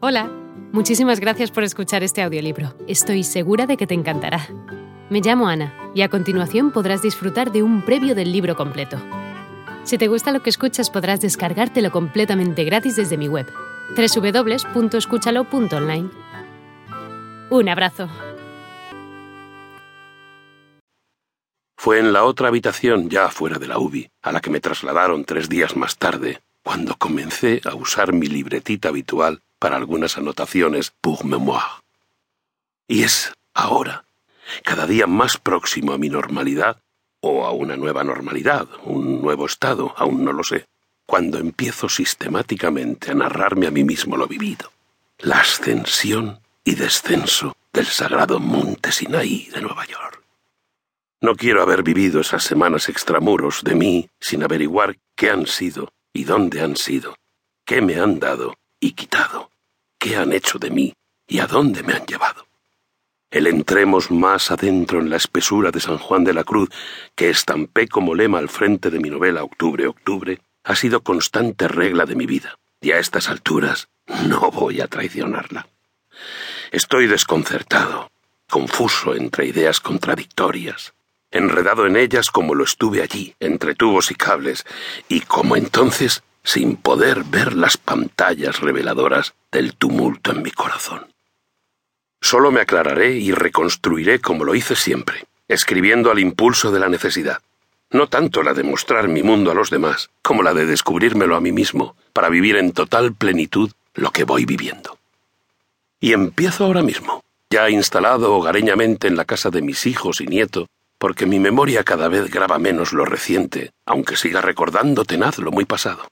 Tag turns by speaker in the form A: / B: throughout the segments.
A: Hola, muchísimas gracias por escuchar este audiolibro. Estoy segura de que te encantará. Me llamo Ana y a continuación podrás disfrutar de un previo del libro completo. Si te gusta lo que escuchas podrás descargártelo completamente gratis desde mi web, www.escúchalo.online. Un abrazo.
B: Fue en la otra habitación, ya fuera de la UBI, a la que me trasladaron tres días más tarde, cuando comencé a usar mi libretita habitual para algunas anotaciones pour mémoire. Y es ahora, cada día más próximo a mi normalidad, o a una nueva normalidad, un nuevo estado, aún no lo sé, cuando empiezo sistemáticamente a narrarme a mí mismo lo vivido. La ascensión y descenso del sagrado monte Sinaí de Nueva York. No quiero haber vivido esas semanas extramuros de mí sin averiguar qué han sido y dónde han sido, qué me han dado y quitado, qué han hecho de mí y a dónde me han llevado. El entremos más adentro en la espesura de San Juan de la Cruz, que estampé como lema al frente de mi novela Octubre, Octubre, ha sido constante regla de mi vida, y a estas alturas no voy a traicionarla. Estoy desconcertado, confuso entre ideas contradictorias, enredado en ellas como lo estuve allí, entre tubos y cables, y como entonces sin poder ver las pantallas reveladoras del tumulto en mi corazón. Solo me aclararé y reconstruiré como lo hice siempre, escribiendo al impulso de la necesidad, no tanto la de mostrar mi mundo a los demás, como la de descubrírmelo a mí mismo, para vivir en total plenitud lo que voy viviendo. Y empiezo ahora mismo, ya instalado hogareñamente en la casa de mis hijos y nieto, porque mi memoria cada vez graba menos lo reciente, aunque siga recordando tenaz lo muy pasado.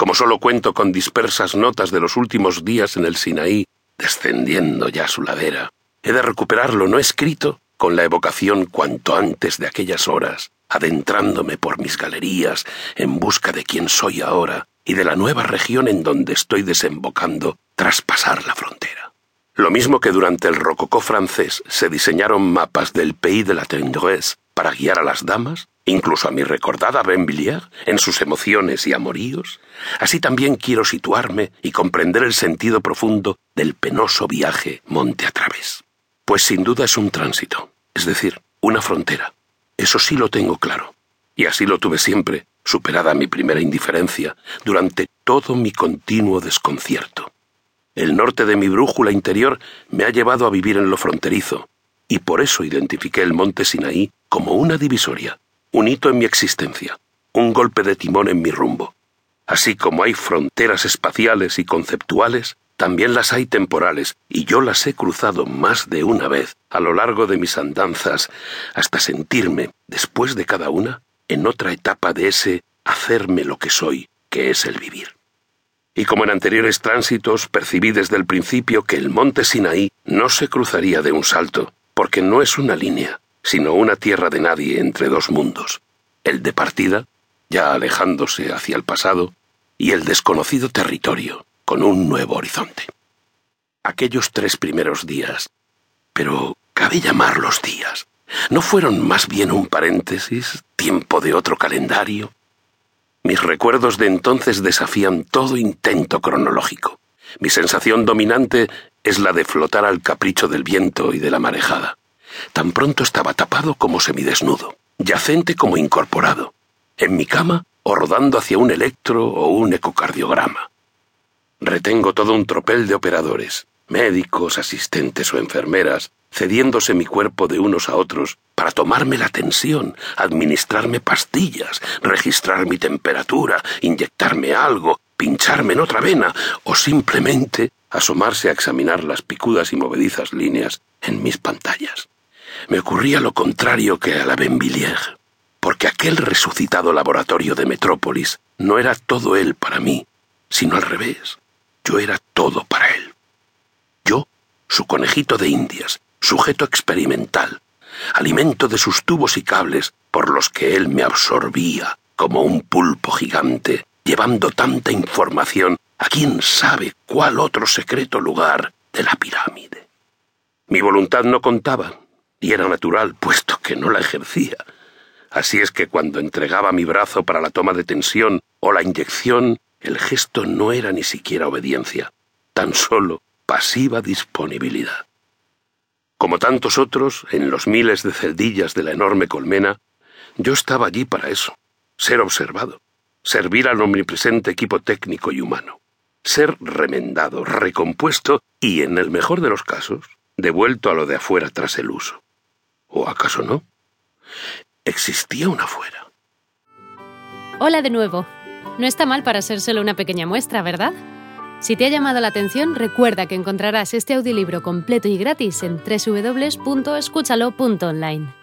B: Como solo cuento con dispersas notas de los últimos días en el Sinaí, descendiendo ya su ladera, he de recuperar lo no escrito con la evocación cuanto antes de aquellas horas, adentrándome por mis galerías en busca de quién soy ahora y de la nueva región en donde estoy desembocando tras pasar la frontera. Lo mismo que durante el rococó francés se diseñaron mapas del Pays de la Tendresse para guiar a las damas, incluso a mi recordada Benvilliers, en sus emociones y amoríos, así también quiero situarme y comprender el sentido profundo del penoso viaje monte a través. Pues sin duda es un tránsito, es decir, una frontera. Eso sí lo tengo claro. Y así lo tuve siempre, superada mi primera indiferencia, durante todo mi continuo desconcierto. El norte de mi brújula interior me ha llevado a vivir en lo fronterizo, y por eso identifiqué el monte Sinaí como una divisoria, un hito en mi existencia, un golpe de timón en mi rumbo. Así como hay fronteras espaciales y conceptuales, también las hay temporales, y yo las he cruzado más de una vez a lo largo de mis andanzas, hasta sentirme, después de cada una, en otra etapa de ese hacerme lo que soy, que es el vivir. Y como en anteriores tránsitos percibí desde el principio que el monte Sinaí no se cruzaría de un salto, porque no es una línea, sino una tierra de nadie entre dos mundos, el de partida, ya alejándose hacia el pasado, y el desconocido territorio, con un nuevo horizonte. Aquellos tres primeros días, pero cabe llamarlos días, ¿no fueron más bien un paréntesis, tiempo de otro calendario? Mis recuerdos de entonces desafían todo intento cronológico. Mi sensación dominante es la de flotar al capricho del viento y de la marejada. Tan pronto estaba tapado como semidesnudo, yacente como incorporado, en mi cama o rodando hacia un electro o un ecocardiograma. Retengo todo un tropel de operadores, médicos, asistentes o enfermeras, cediéndose mi cuerpo de unos a otros para tomarme la tensión, administrarme pastillas, registrar mi temperatura, inyectarme algo, pincharme en otra vena o simplemente asomarse a examinar las picudas y movedizas líneas en mis pantallas. Me ocurría lo contrario que a la Benvilliers, porque aquel resucitado laboratorio de Metrópolis no era todo él para mí, sino al revés. Yo era todo para él. Yo, su conejito de indias, sujeto experimental, alimento de sus tubos y cables por los que él me absorbía como un pulpo gigante, llevando tanta información a quién sabe cuál otro secreto lugar de la pirámide. Mi voluntad no contaba, y era natural, puesto que no la ejercía. Así es que cuando entregaba mi brazo para la toma de tensión o la inyección, el gesto no era ni siquiera obediencia. tan solo pasiva disponibilidad. Como tantos otros, en los miles de celdillas de la enorme colmena, yo estaba allí para eso, ser observado, servir al omnipresente equipo técnico y humano, ser remendado, recompuesto y, en el mejor de los casos, devuelto a lo de afuera tras el uso. ¿O acaso no? Existía una afuera.
A: Hola de nuevo. No está mal para ser solo una pequeña muestra, ¿verdad? Si te ha llamado la atención, recuerda que encontrarás este audiolibro completo y gratis en www.escúchalo.online.